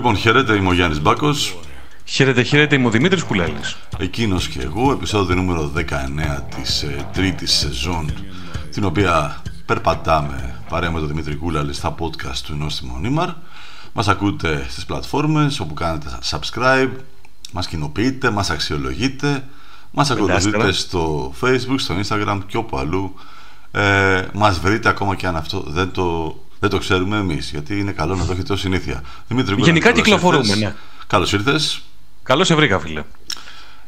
Λοιπόν, χαίρετε, είμαι ο Γιάννης Μπάκος. Χαίρετε, χαίρετε, είμαι ο Δημήτρης Κουλέλης. Εκείνος και εγώ, επεισόδιο νούμερο 19 της ε, τρίτης σεζόν, την οποία περπατάμε παρέα με τον Δημήτρη Κούλαλη στα podcast του Νόστιμο Νίμαρ. Μας ακούτε στις πλατφόρμες όπου κάνετε subscribe, μας κοινοποιείτε, μας αξιολογείτε, μας ακολουθείτε στο facebook, στο instagram και όπου αλλού ε, μας βρείτε ακόμα και αν αυτό δεν το δεν το ξέρουμε εμείς, γιατί είναι καλό να το έχετε ως συνήθεια. Δημήτρη, Γενικά κυκλοφορούμε, ναι. Καλώς ήρθες. Καλώς σε βρήκα, φίλε.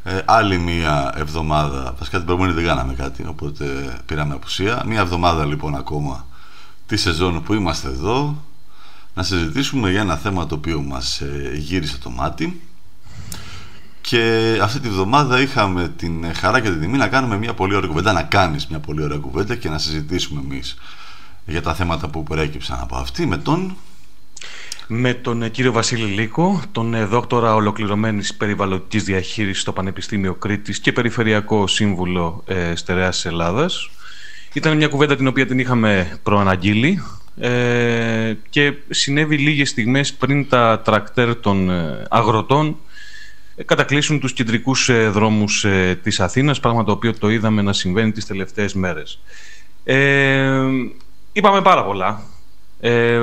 Ε, άλλη μία εβδομάδα. Βασικά την προηγούμενη δεν κάναμε κάτι, οπότε πήραμε απουσία. Μία εβδομάδα λοιπόν ακόμα τη σεζόν που είμαστε εδώ να συζητήσουμε για ένα θέμα το οποίο μας ε, γύρισε το μάτι και αυτή τη βδομάδα είχαμε την χαρά και την τιμή να κάνουμε μια πολύ ωραία κουβέντα, να κάνεις μια πολύ ωραία κουβέντα και να συζητήσουμε εμείς για τα θέματα που προέκυψαν από αυτή με τον... Με τον ε, κύριο Βασίλη Λίκο, τον ε, δόκτορα ολοκληρωμένης περιβαλλοντικής διαχείρισης στο Πανεπιστήμιο Κρήτης και Περιφερειακό Σύμβουλο ε, Στερεάς Ελλάδας. Ήταν μια κουβέντα την οποία την είχαμε προαναγγείλει ε, και συνέβη λίγες στιγμές πριν τα τρακτέρ των ε, αγροτών κατακλείσουν τους κεντρικούς δρόμους της Αθήνας, πράγμα το οποίο το είδαμε να συμβαίνει τις τελευταίες μέρες. Ε, Είπαμε πάρα πολλά. Ε,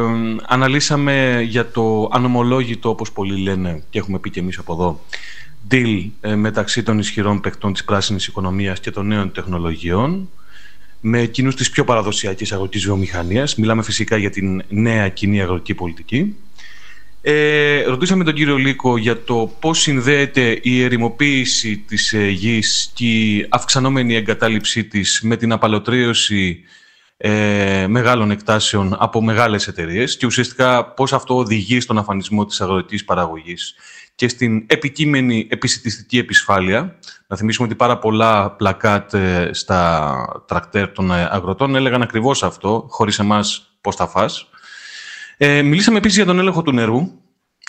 αναλύσαμε για το ανομολόγητο, όπως πολλοί λένε και έχουμε πει και εμείς από εδώ, deal ε, μεταξύ των ισχυρών παικτών της πράσινης οικονομίας και των νέων τεχνολογιών με εκείνους της πιο παραδοσιακής αγροτικής βιομηχανίας. Μιλάμε φυσικά για την νέα κοινή αγροτική πολιτική. Ε, ρωτήσαμε τον κύριο Λίκο για το πώς συνδέεται η ερημοποίηση της ε, γης και η αυξανόμενη εγκατάλειψή της με την απαλωτρίωση ε, μεγάλων εκτάσεων από μεγάλες εταιρείες και ουσιαστικά πώς αυτό οδηγεί στον αφανισμό της αγροτικής παραγωγής και στην επικείμενη επισητιστική επισφάλεια. Να θυμίσουμε ότι πάρα πολλά πλακάτ ε, στα τρακτέρ των ε, αγροτών έλεγαν ακριβώς αυτό, χωρίς εμάς πώς θα φας. Ε, μιλήσαμε επίσης για τον έλεγχο του νερού.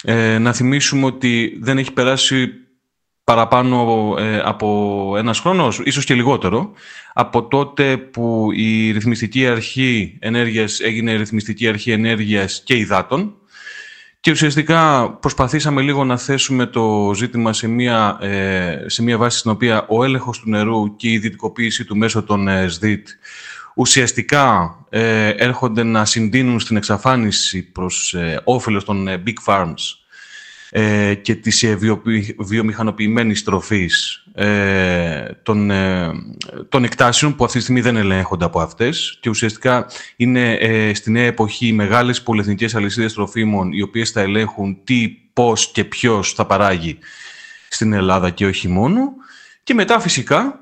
Ε, να θυμίσουμε ότι δεν έχει περάσει παραπάνω ε, από ένας χρόνος, ίσως και λιγότερο, από τότε που η ρυθμιστική αρχή ενέργειας έγινε ρυθμιστική αρχή ενέργειας και υδάτων και ουσιαστικά προσπαθήσαμε λίγο να θέσουμε το ζήτημα σε μια, ε, σε μια βάση στην οποία ο έλεγχος του νερού και η δυτικοποίηση του μέσω των ε, ΣΔΙΤ ουσιαστικά έρχονται να συντείνουν στην εξαφάνιση προς όφελος των big farms ε, και της ε, βιομηχανοποιημένης τροφής ε, των, ε, των εκτάσεων που αυτή τη στιγμή δεν ελέγχονται από αυτές και ουσιαστικά είναι ε, στη νέα εποχή οι μεγάλες πολυεθνικές αλυσίδες τροφίμων οι οποίες θα ελέγχουν τι, πώς και ποιος θα παράγει στην Ελλάδα και όχι μόνο. Και μετά φυσικά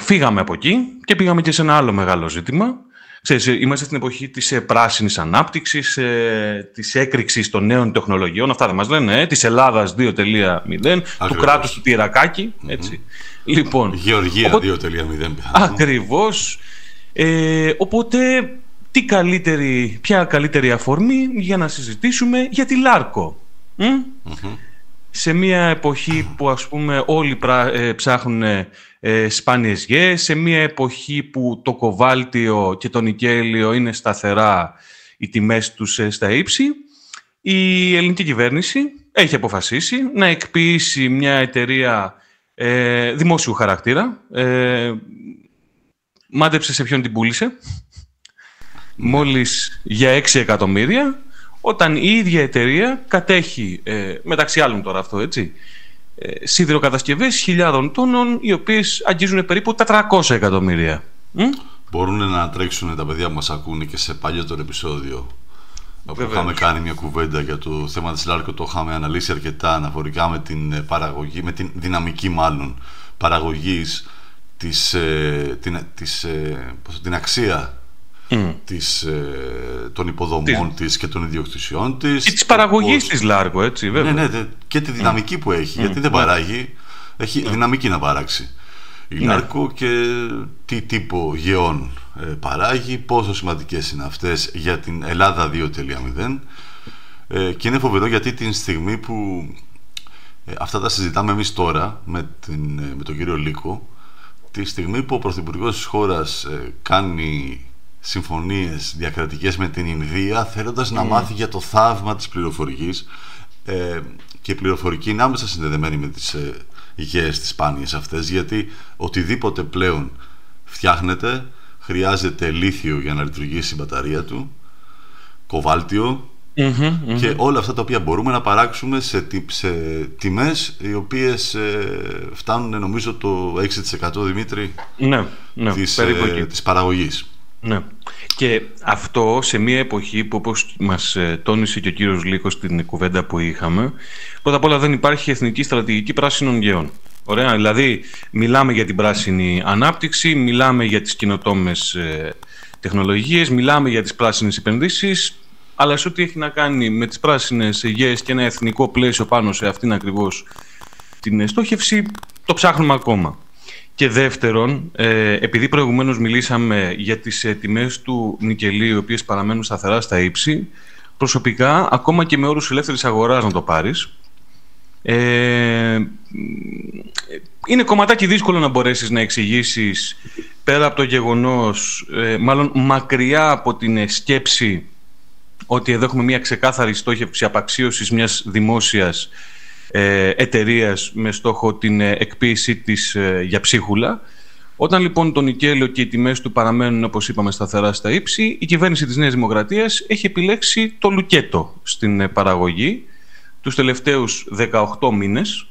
φύγαμε από εκεί και πήγαμε και σε ένα άλλο μεγάλο ζήτημα Ξέρεις, είμαστε στην εποχή της ε, πράσινης ανάπτυξης, ε, της έκρηξης των νέων τεχνολογιών, αυτά δεν μας λένε, ε, της Ελλάδας 2.0, του κράτους του τυρακακι έτσι. Λοιπόν, Γεωργία οπότε, 2.0. Ακριβώς. Ε, οπότε, τι καλύτερη, ποια καλύτερη αφορμή για να συζητήσουμε για τη Λάρκο. Σε μια εποχή που ας πούμε όλοι ψάχνουν ε, σπάνιες γέες, σε μια εποχή που το κοβάλτιο και το νικέλιο είναι σταθερά οι τιμές τους ε, στα ύψη, η ελληνική κυβέρνηση έχει αποφασίσει να εκποιήσει μια εταιρεία ε, δημόσιου χαρακτήρα. Ε, μάντεψε σε ποιον την πούλησε. Ναι. Μόλις για 6 εκατομμύρια, όταν η ίδια εταιρεία κατέχει, ε, μεταξύ άλλων τώρα αυτό έτσι, ε, σιδηροκατασκευές χιλιάδων τόνων οι οποίες αγγίζουν περίπου 400 εκατομμύρια. Μπορούν να τρέξουν τα παιδιά που μας ακούνε και σε παλιότερο επεισόδιο όπου είχαμε κάνει μια κουβέντα για το θέμα της Λάρκο το είχαμε αναλύσει αρκετά αναφορικά με την ε, παραγωγή, με την δυναμική μάλλον παραγωγής της, ε, την, της, την αξία mm. της, ε, των υποδομών της... της και των ιδιοκτησιών της. Και της παραγωγής πώς... της Λάργο, έτσι βέβαια. Ναι, ναι, και τη δυναμική που έχει, γιατί δεν παράγει, έχει δυναμική να παράξει. Η Λάρκο και τι τύπο γεών ε, παράγει, πόσο σημαντικές είναι αυτές για την Ελλάδα 2.0 ε, και είναι φοβερό γιατί την στιγμή που ε, αυτά τα συζητάμε εμείς τώρα με, την, με τον κύριο Λίκο τη στιγμή που ο Πρωθυπουργός της χώρας κάνει συμφωνίες διακρατικές με την Ινδία θέλοντας να μάθει για το θαύμα της πληροφορικής ε, και η πληροφορική είναι άμεσα συνδεδεμένη με τις ε, γέες τις σπάνιες αυτές γιατί οτιδήποτε πλέον φτιάχνεται χρειάζεται λίθιο για να λειτουργήσει η μπαταρία του κοβάλτιο και όλα αυτά τα οποία μπορούμε να παράξουμε σε, σε τιμές οι οποίες ε, φτάνουν νομίζω το 6% Δημήτρη ναι, ναι, της, ε, της παραγωγής. Ναι. Και αυτό σε μια εποχή που όπως μας ε, τόνισε και ο κύριος Λίκος στην κουβέντα που είχαμε πρώτα απ' όλα δεν υπάρχει εθνική στρατηγική πράσινων γεών. Ωραία, δηλαδή μιλάμε για την πράσινη ανάπτυξη, μιλάμε για τις κοινοτόμες ε, τεχνολογίες, μιλάμε για τις πράσινες επενδύσεις αλλά σε ό,τι έχει να κάνει με τις πράσινες γέες και ένα εθνικό πλαίσιο πάνω σε αυτήν ακριβώς την στόχευση, το ψάχνουμε ακόμα. Και δεύτερον, ε, επειδή προηγουμένως μιλήσαμε για τις ε, τιμές του νικελίου, οι οποίες παραμένουν σταθερά στα ύψη, προσωπικά, ακόμα και με όρους ελεύθερης αγοράς να το πάρεις, ε, είναι κομματάκι δύσκολο να μπορέσεις να εξηγήσεις πέρα από το γεγονός, ε, μάλλον μακριά από την σκέψη ότι εδώ έχουμε μια ξεκάθαρη στόχευση απαξίωσης μιας δημόσιας ε, εταιρείας με στόχο την ε, εκποίησή της ε, για ψίχουλα. Όταν λοιπόν το νικέλαιο και οι τιμές του παραμένουν όπως είπαμε σταθερά στα ύψη, η κυβέρνηση της Νέας Δημοκρατίας έχει επιλέξει το λουκέτο στην ε, παραγωγή τους τελευταίους 18 μήνες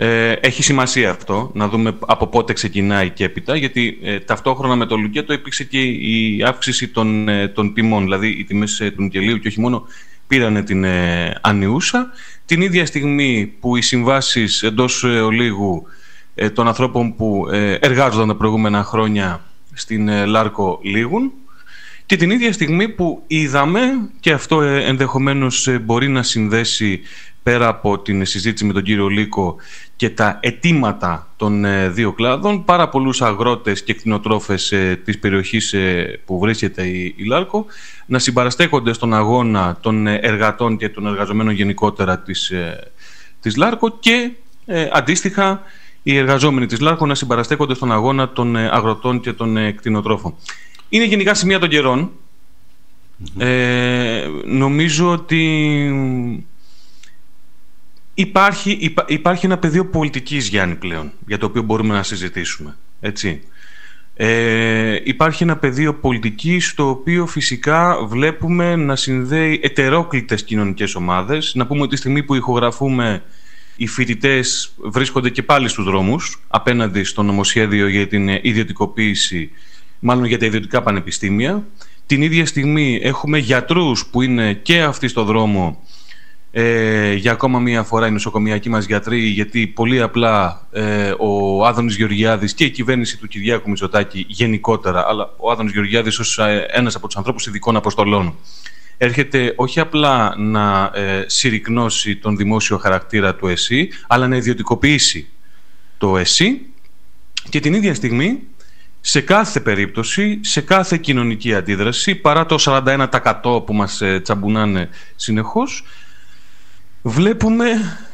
ε, έχει σημασία αυτό, να δούμε από πότε ξεκινάει και έπειτα, γιατί ε, ταυτόχρονα με το Λουκέτο υπήρξε και η αύξηση των, ε, των τιμών, δηλαδή οι τιμές ε, του Νικελίου και όχι μόνο πήραν την ανιούσα. Την ίδια στιγμή που οι συμβάσεις εντός ολίγου των ανθρώπων που εργάζονταν τα προηγούμενα χρόνια στην Λάρκο λήγουν και την ίδια στιγμή που είδαμε, και αυτό ενδεχομένως μπορεί να συνδέσει πέρα από την συζήτηση με τον κύριο Λίκο και τα αιτήματα των ε, δύο κλάδων, πάρα πολλούς αγρότες και κτηνοτρόφες ε, της περιοχής ε, που βρίσκεται η, Λάρκο να συμπαραστέκονται στον αγώνα των εργατών και των εργαζομένων γενικότερα της, της Λάρκο και αντίστοιχα οι εργαζόμενοι της Λάρκο να συμπαραστέκονται στον αγώνα των αγροτών και των κτηνοτρόφων. Είναι γενικά σημεία των καιρων νομίζω ότι Υπάρχει, υπάρχει ένα πεδίο πολιτικής, Γιάννη, πλέον, για το οποίο μπορούμε να συζητήσουμε. Έτσι. Ε, υπάρχει ένα πεδίο πολιτικής στο οποίο φυσικά βλέπουμε να συνδέει ετερόκλητες κοινωνικές ομάδες. Να πούμε ότι τη στιγμή που ηχογραφούμε οι φοιτητές βρίσκονται και πάλι στους δρόμους απέναντι στο νομοσχέδιο για την ιδιωτικοποίηση, μάλλον για τα ιδιωτικά πανεπιστήμια. Την ίδια στιγμή έχουμε γιατρούς που είναι και αυτοί στο δρόμο ε, για ακόμα μία φορά οι νοσοκομιακοί μας γιατροί γιατί πολύ απλά ε, ο Άδωνης Γεωργιάδης και η κυβέρνηση του Κυριάκου Μητσοτάκη γενικότερα αλλά ο Άδωνης Γεωργιάδης ως ε, ένας από τους ανθρώπους ειδικών αποστολών έρχεται όχι απλά να ε, συρρυκνώσει τον δημόσιο χαρακτήρα του ΕΣΥ αλλά να ιδιωτικοποιήσει το ΕΣΥ και την ίδια στιγμή σε κάθε περίπτωση, σε κάθε κοινωνική αντίδραση παρά το 41% που μας ε, τσαμπουνάνε συνεχώς βλέπουμε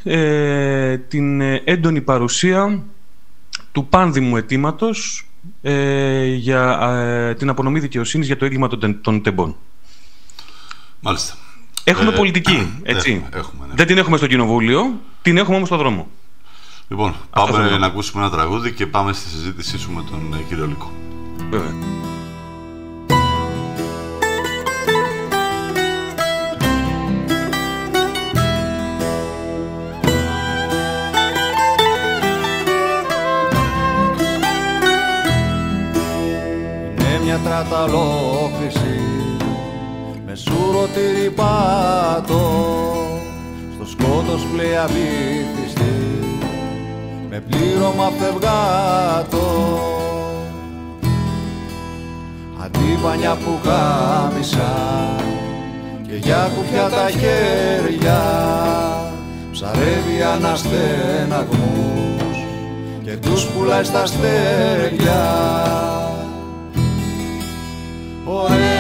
ε, την έντονη παρουσία του πάνδημου αιτήματος ε, για ε, την απονομή δικαιοσύνης για το έγκλημα των, των τεμπών. Μάλιστα. Έχουμε ε, πολιτική, έτσι. Έχουμε, ναι. Δεν την έχουμε στο κοινοβούλιο, την έχουμε όμως στο δρόμο. Λοιπόν, πάμε να ακούσουμε ένα τραγούδι και πάμε στη συζήτησή σου με τον κύριο Λίκο. Βέβαια. Καταλόκριση με σούρο πάτο στο σκότος πλοία βήθιστη με πλήρωμα φευγάτο. Αντίπανια που κάμισα και για κουφιά τα χέρια ψαρεύει αναστέναγμους και τους πουλάει στα αστέρια Ωραία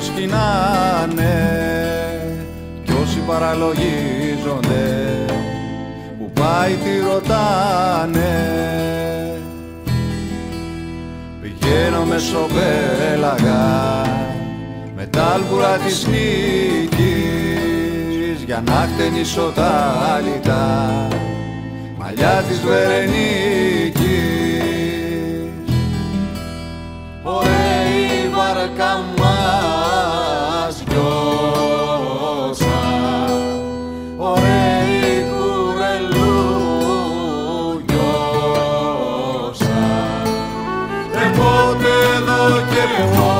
προσκυνάνε κι όσοι παραλογίζονται πάει τι ρωτάνε. Πηγαίνω μεσοπέλαγα με τα άλμπουρα της νίκης για να χτενίσω τα άλυτα μαλλιά της Βερενίκης. Ωραία η βάρκα μας and more.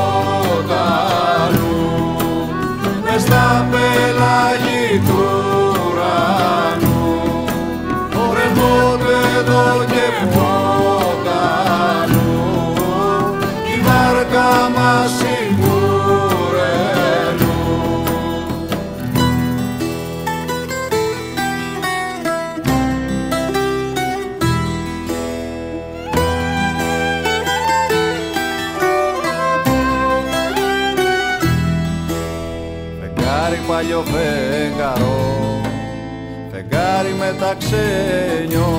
Ξένιο.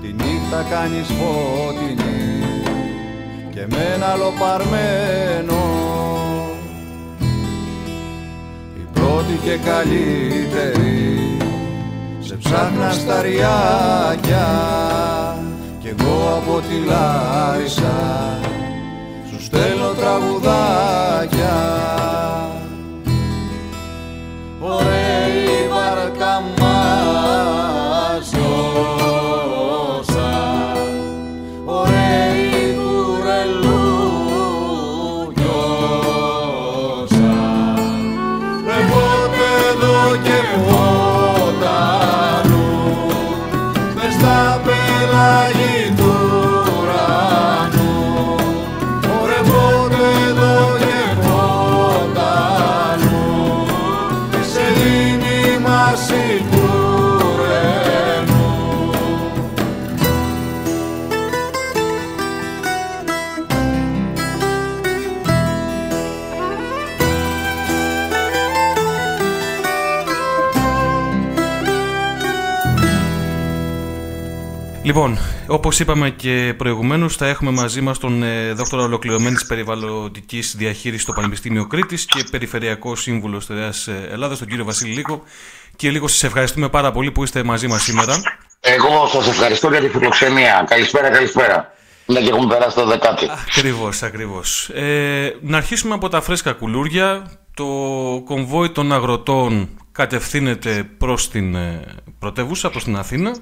Τη νύχτα κάνεις φωτεινή και με ένα άλλο παρμένο η πρώτη και καλύτερη σε ψάχνα στα ριάκια κι εγώ από τη Λάρισα σου στέλνω τραγουδάκια Λοιπόν, όπως είπαμε και προηγουμένως, θα έχουμε μαζί μας τον ε, δόκτωρα ολοκληρωμένης περιβαλλοντικής διαχείρισης στο Πανεπιστήμιο Κρήτης και περιφερειακό σύμβουλος Στερεά ε, Ελλάδας, τον κύριο Βασίλη Λίκο. Κύριε Λίκο, σας ευχαριστούμε πάρα πολύ που είστε μαζί μας σήμερα. Εγώ σας ευχαριστώ για τη φιλοξενία. Καλησπέρα, καλησπέρα. Ναι, και έχουμε περάσει το δεκάτη. Ακριβώς, ακριβώς. Ε, να αρχίσουμε από τα φρέσκα κουλούρια. Το κομβόι των αγροτών κατευθύνεται προς την ε, πρωτεύουσα, προς την Αθήνα.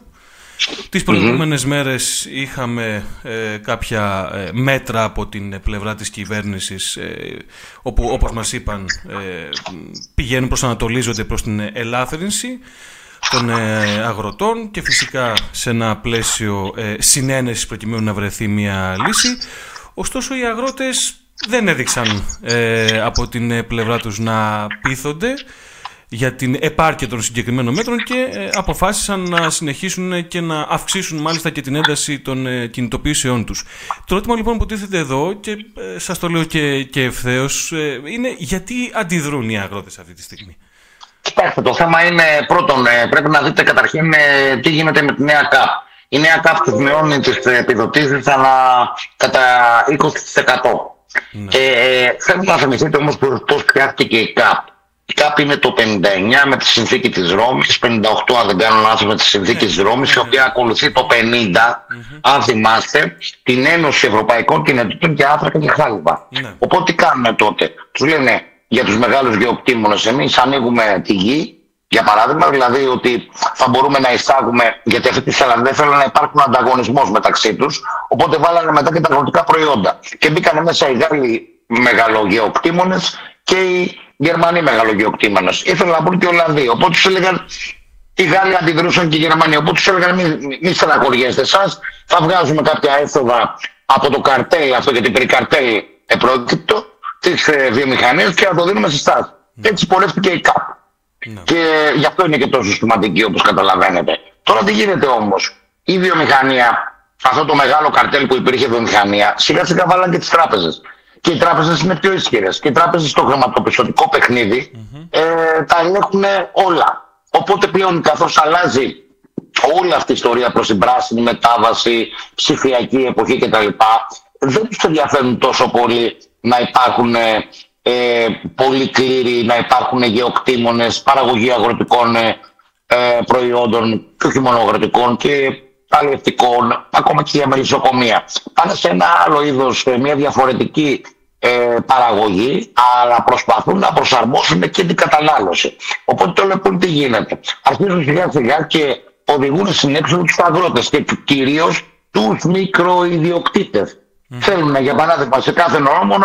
Τις προηγούμενες μέρες είχαμε ε, κάποια ε, μέτρα από την πλευρά της κυβέρνησης ε, όπου όπως μας είπαν πηγαίνουν προς ανατολίζονται προς την ελάφρυνση των αγροτών και φυσικά σε ένα πλαίσιο συνένεσης προκειμένου να βρεθεί μια λύση. Ωστόσο οι αγρότες δεν έδειξαν από την πλευρά τους να πείθονται για την επάρκεια των συγκεκριμένων μέτρων και ε, αποφάσισαν να συνεχίσουν και να αυξήσουν μάλιστα και την ένταση των ε, κινητοποιήσεών τους. Το ερώτημα λοιπόν που τίθεται εδώ και ε, σας το λέω και, και ευθέως είναι γιατί αντιδρούν οι αγρότες αυτή τη στιγμή; Κοιτάξτε, το θέμα είναι πρώτον, πρέπει να δείτε καταρχήν τι γίνεται με τη νέα ΚΑΠ. Η νέα ΚΑΠ της μειώνει τις επιδοτήσεις αλλά κατά 20%. Ναι. Ε, θέλω να θυμηθείτε όμως πώς χρειάστηκε η ΚΑΠ. Η ΚΑΠ είναι το 59 με τη συνθήκη της Ρώμης, 58 αν δεν κάνω λάθος με τη συνθήκη της Ρώμης, η οποία ακολουθεί το 50, αν θυμάστε, την Ένωση Ευρωπαϊκών Κοινωνικών και Άθρακα και Χάλιβα. Ναι. Οπότε τι κάνουμε τότε; Τους λένε για τους μεγάλους γεωκτήμονες εμείς ανοίγουμε τη γη, για παράδειγμα, δηλαδή ότι θα μπορούμε να εισάγουμε, γιατί αυτοί θέλανε, δεν θέλουν να υπάρχουν ανταγωνισμός μεταξύ τους, οπότε βάλανε μετά και τα αγροτικά προϊόντα. Και μπήκαν μέσα οι Γάλλοι μεγαλογεωκτήμονες και οι Γερμανοί μεγαλογεωκτήμονες. Ήθελαν να μπουν και οι Ολλανδοί. Οπότε τους έλεγαν οι Γάλλοι αντιδρούσαν και οι Γερμανοί. Οπότε τους έλεγαν: Μην μη στεναχωριέστε εσάς, θα βγάζουμε κάποια έσοδα από το καρτέλ, αυτό γιατί περί καρτέλ επρόκειτο, τη ε, βιομηχανία και θα το δίνουμε σε εσάς. Mm. Έτσι πορεύτηκε η ΚΑΠ. Ναι. Και γι' αυτό είναι και τόσο σημαντική όπως καταλαβαίνετε. Τώρα τι γίνεται όμως; Η βιομηχανία, αυτό το μεγάλο καρτέλ που υπήρχε βιομηχανία, σιγά σιγά βάλαν και τις τράπεζες. Και οι τράπεζες είναι πιο ισχυρές. Και οι τράπεζες στο χρηματοπιστωτικό παιχνίδι mm-hmm. ε, τα ελέγχουν όλα. Οπότε πλέον καθώς αλλάζει όλη αυτή η ιστορία προς την πράσινη μετάβαση, ψηφιακή εποχή κτλ. Δεν τους ενδιαφέρουν τόσο πολύ να υπάρχουν ε, ε, πολύ κλήροι, να υπάρχουν γεωκτήμονες, παραγωγή αγροτικών ε, ε, προϊόντων και όχι μόνο αγροτικών και αλληλευτικών, ακόμα και για μελισσοκομεία. Πάνε σε ένα άλλο είδος, μια διαφορετική ε, παραγωγή, αλλά προσπαθούν να προσαρμόσουν και την κατανάλωση. Οπότε το λοιπόν τι γίνεται. Αρχίζουν σιγά σιγά και οδηγούν στην έξοδο τους αγρότες και κυρίως τους μικροϊδιοκτήτε. Mm. Θέλουν για παράδειγμα σε κάθε νόμο,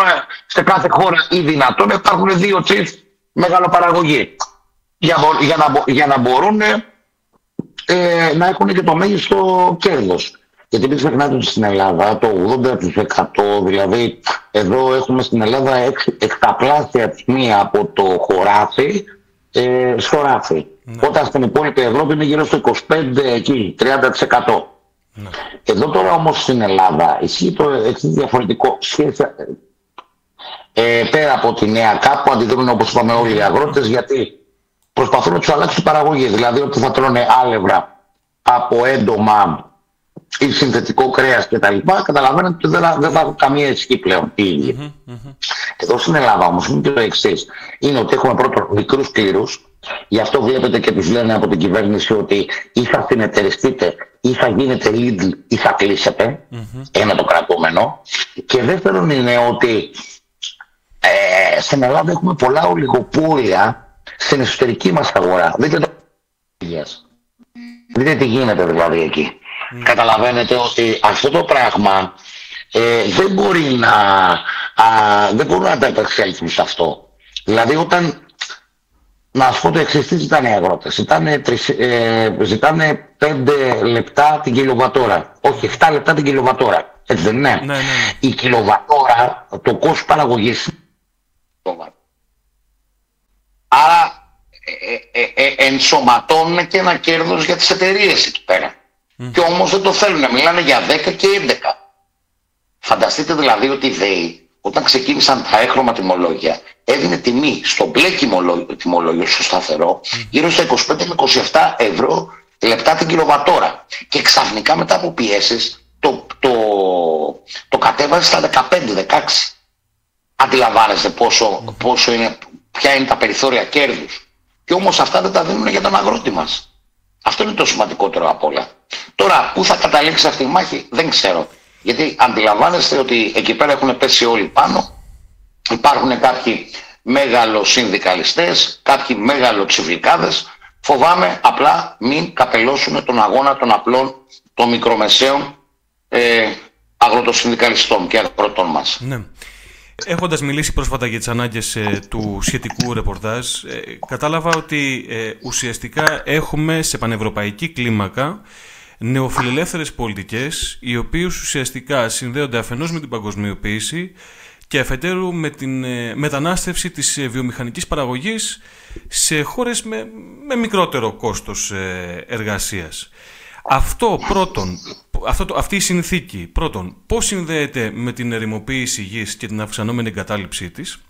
σε κάθε χώρα ή δυνατόν να υπάρχουν δύο τσιφ μεγαλοπαραγωγή. Για, για, να, για να μπορούν ε, να έχουν και το μέγιστο κέρδος. Γιατί μην ξεχνάτε ότι στην Ελλάδα το 80% δηλαδή εδώ έχουμε στην Ελλάδα εκταπλάσια τιμή από το χωράφι ε, στο ράφι. Ναι. Όταν στην υπόλοιπη Ευρώπη είναι γύρω στο 25 εκεί, 30%. Ναι. Εδώ τώρα όμως στην Ελλάδα ισχύει το εξής διαφορετικό σχέση ε, πέρα από τη νέα κάπου αντιδρούν όπως είπαμε όλοι οι αγρότες γιατί προσπαθούν να τους αλλάξουν την παραγωγή. Δηλαδή ότι θα τρώνε άλευρα από έντομα ή συνθετικό κρέας και τα λοιπά, καταλαβαίνετε ότι δεν, δεν θα έχουν καμία ισχύ πλέον οι ίδιοι. Mm-hmm, mm-hmm. Εδώ στην Ελλάδα όμως είναι και το εξής. Είναι ότι έχουμε πρώτον μικρούς κλήρους, γι' αυτό βλέπετε και τους λένε από την κυβέρνηση ότι ή θα συνεταιριστείτε ή θα γίνετε Lidl ή θα κλείσετε, mm-hmm. ένα το κρατούμενο. Και δεύτερον είναι ότι ε, στην Ελλάδα έχουμε πολλά ολιγοπόλια στην εσωτερική μας αγορά. Δείτε το Δείτε τι γίνεται δηλαδή εκεί. Mm. Καταλαβαίνετε ότι αυτό το πράγμα ε, δεν μπορεί να, α, δεν μπορούν να τα σε αυτό. Δηλαδή όταν να σου πω το εξής, τι ζητάνε οι αγρότες; Ζητάνε, ε, ζητάνε 5 λεπτά την κιλοβατόρα. Όχι, 7 λεπτά την κιλοβατόρα. Έτσι δεν είναι; Ναι, ναι, ναι. Η κιλοβατόρα, το κόστος παραγωγής Άρα ε, ε, ε, ενσωματώνουν και ένα κέρδος για τις εταιρείες εκεί πέρα. Mm. Και όμως δεν το θέλουν, μιλάνε για 10 και 11. Φανταστείτε δηλαδή ότι οι ΔΕΗ όταν ξεκίνησαν τα έχρωμα τιμολόγια έδινε τιμή στο μπλε τιμολόγιο, στο σταθερό, γύρω στα 25 με 27 ευρώ λεπτά την κιλοβατόρα. Και ξαφνικά μετά από πιέσεις το, το, το κατέβασε στα 15-16. Αντιλαμβάνεστε πόσο, πόσο είναι, ποια είναι τα περιθώρια κέρδους. Και όμως αυτά δεν τα δίνουν για τον αγρότη μας. Αυτό είναι το σημαντικότερο από όλα. Τώρα, πού θα καταλήξει αυτή η μάχη, δεν ξέρω. Γιατί αντιλαμβάνεστε ότι εκεί πέρα έχουν πέσει όλοι πάνω. Υπάρχουν κάποιοι μέγαλο συνδικαλιστές, κάποιοι μέγαλο ψηφικάδες. Φοβάμαι απλά μην καπελώσουν τον αγώνα των απλών, των μικρομεσαίων ε, αγροτοσυνδικαλιστών και αγροτών μας. Ναι. Έχοντας μιλήσει πρόσφατα για τις ανάγκες ε, του σχετικού ρεπορτάζ, ε, κατάλαβα ότι ε, ουσιαστικά έχουμε σε πανευρωπαϊκή κλίμακα νεοφιλελεύθερες πολιτικές, οι οποίες ουσιαστικά συνδέονται αφενός με την παγκοσμιοποίηση και αφετέρου με την μετανάστευση της βιομηχανικής παραγωγής σε χώρες με, με μικρότερο κόστος εργασίας. Αυτό πρώτον, αυτό, αυτή η συνθήκη, πρώτον, πώς συνδέεται με την ερημοποίηση γης και την αυξανόμενη εγκατάλειψή της;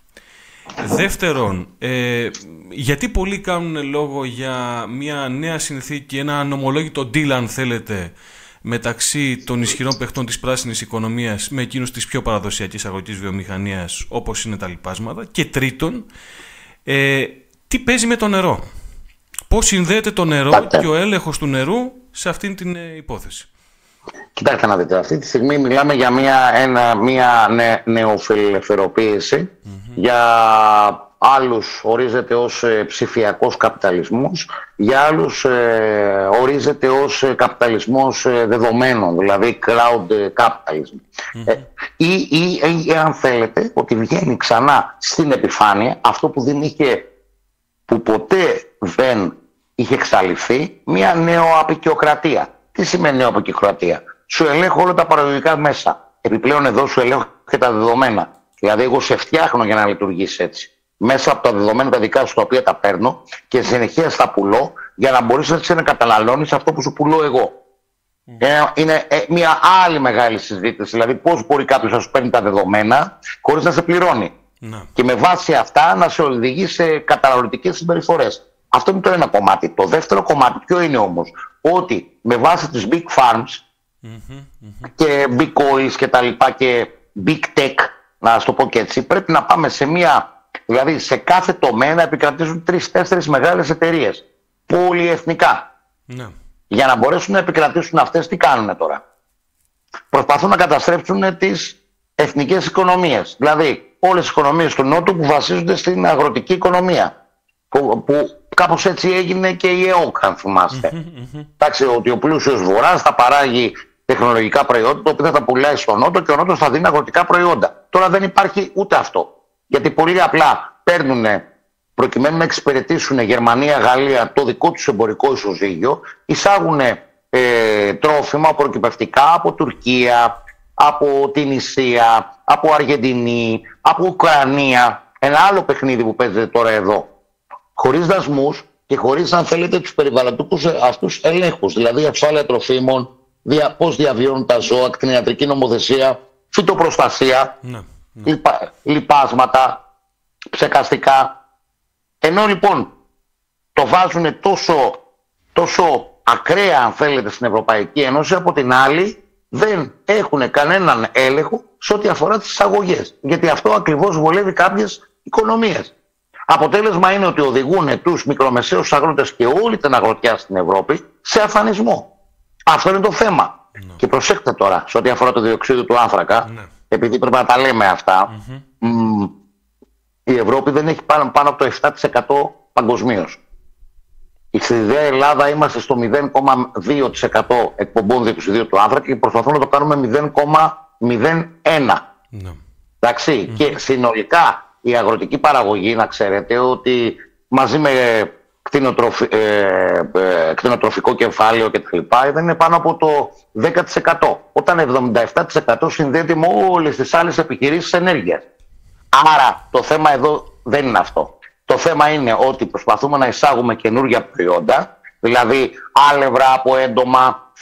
Δεύτερον, ε, γιατί πολλοί κάνουν λόγο για μια νέα συνθήκη, ένα νομολόγητο deal αν θέλετε, μεταξύ των ισχυρών παιχτών της πράσινης οικονομίας με εκείνους της πιο παραδοσιακής αγροτικής βιομηχανίας όπως είναι τα λοιπάσματα; Και τρίτον, ε, τι παίζει με το νερό; Πώς συνδέεται το νερό και ο έλεγχος του νερού σε αυτήν την ε, υπόθεση. Κοιτάξτε να δείτε, αυτή τη στιγμή μιλάμε για μια, ένα, μια νε, νεοφιλελευθεροποίηση. Για άλλους ορίζεται ως ε, ψηφιακός καπιταλισμός, για άλλους ε, ορίζεται ως ε, καπιταλισμός ε, δεδομένων, δηλαδή crowd capitalism. ή, ή, ή, αν θέλετε, ότι βγαίνει ξανά στην επιφάνεια αυτό που δεν είχε, που ποτέ δεν είχε εξαλειφθεί μια νεοαπικιοκρατία. Τι σημαίνει νεοαπικιοκρατία; Σου ελέγχω όλα τα παραγωγικά μέσα. Επιπλέον εδώ σου ελέγχω και τα δεδομένα. Δηλαδή, εγώ σε φτιάχνω για να λειτουργήσει έτσι. Μέσα από τα δεδομένα τα δικά σου τα οποία τα παίρνω και συνεχεία στα πουλώ για να μπορείς έτσι να καταναλώνεις αυτό που σου πουλώ εγώ. Ε, είναι ε, μια άλλη μεγάλη συζήτηση. Δηλαδή, πώς μπορεί κάποιος να σου παίρνει τα δεδομένα χωρίς να σε πληρώνει. Ναι. Και με βάση αυτά να σε οδηγεί σε καταναλωτικές συμπεριφορές. Αυτό είναι το ένα κομμάτι. Το δεύτερο κομμάτι ποιο είναι όμως, ότι με βάση τις big farms και big oils και τα λοιπά και big tech, να το πω και έτσι, πρέπει να πάμε σε μια, δηλαδή σε κάθε τομέα να επικρατήσουν τρει-τέσσερι μεγάλες εταιρείες. Πολυεθνικά. Ναι. Για να μπορέσουν να επικρατήσουν αυτές τι κάνουν τώρα; Προσπαθούν να καταστρέψουν τις εθνικές οικονομίες. Δηλαδή όλες οι οικονομίες του Νότου που βασίζονται στην αγροτική οικονομία. Που, που κάπως έτσι έγινε και η ΕΟΚ αν θυμάστε. Εντάξει, ότι ο πλούσιος βορράς θα παράγει τεχνολογικά προϊόντα, το οποίο θα τα πουλάει στον Νότο και ο Νότος θα δίνει αγροτικά προϊόντα. Τώρα δεν υπάρχει ούτε αυτό. Γιατί πολύ απλά παίρνουν προκειμένου να εξυπηρετήσουν Γερμανία, Γαλλία το δικό τους εμπορικό ισοζύγιο, εισάγουν ε, τρόφιμα προκυπευτικά από Τουρκία, από την Ισία, από Αργεντινή, από Ουκρανία. Ένα άλλο παιχνίδι που παίζεται τώρα εδώ. Χωρίς δασμούς και χωρίς αν θέλετε τους περιβαλλοντικούς αυτούς ελέγχους, δηλαδή ασφάλεια τροφίμων, δια, πώς διαβιώνουν τα ζώα, κτηνιατρική νομοθεσία, φυτοπροστασία, Ναι. λιπα, λιπάσματα, ψεκαστικά. Ενώ λοιπόν το βάζουν τόσο, τόσο ακραία αν θέλετε στην Ευρωπαϊκή Ένωση, από την άλλη δεν έχουν κανέναν έλεγχο σε ό,τι αφορά τις εισαγωγές. Γιατί αυτό ακριβώς βολεύει κάποιες οικονομίες. Αποτέλεσμα είναι ότι οδηγούν τους μικρομεσαίους αγρότες και όλη την αγροτιά στην Ευρώπη σε αφανισμό. Αυτό είναι το θέμα. Και προσέξτε τώρα, σε ό,τι αφορά το διοξείδιο του άνθρακα, Ναι. επειδή πρέπει να τα λέμε αυτά, μ, η Ευρώπη δεν έχει πάνω, πάνω από το 7% παγκοσμίως. Στη ιδέα Ελλάδα είμαστε στο 0,2% εκπομπών διοξιδίου του άνθρακα και προσπαθούμε να το κάνουμε 0,01%. Ναι. Εντάξει, και συνολικά η αγροτική παραγωγή, να ξέρετε ότι μαζί με κτηνοτροφι, ε, ε, κτηνοτροφικό κεφάλαιο κτλ. δεν είναι πάνω από το 10%. Όταν 77% συνδέεται με όλες τις άλλες επιχειρήσεις ενέργειας. Άρα το θέμα εδώ δεν είναι αυτό. Το θέμα είναι ότι προσπαθούμε να εισάγουμε καινούργια προϊόντα, δηλαδή άλευρα από έντομα,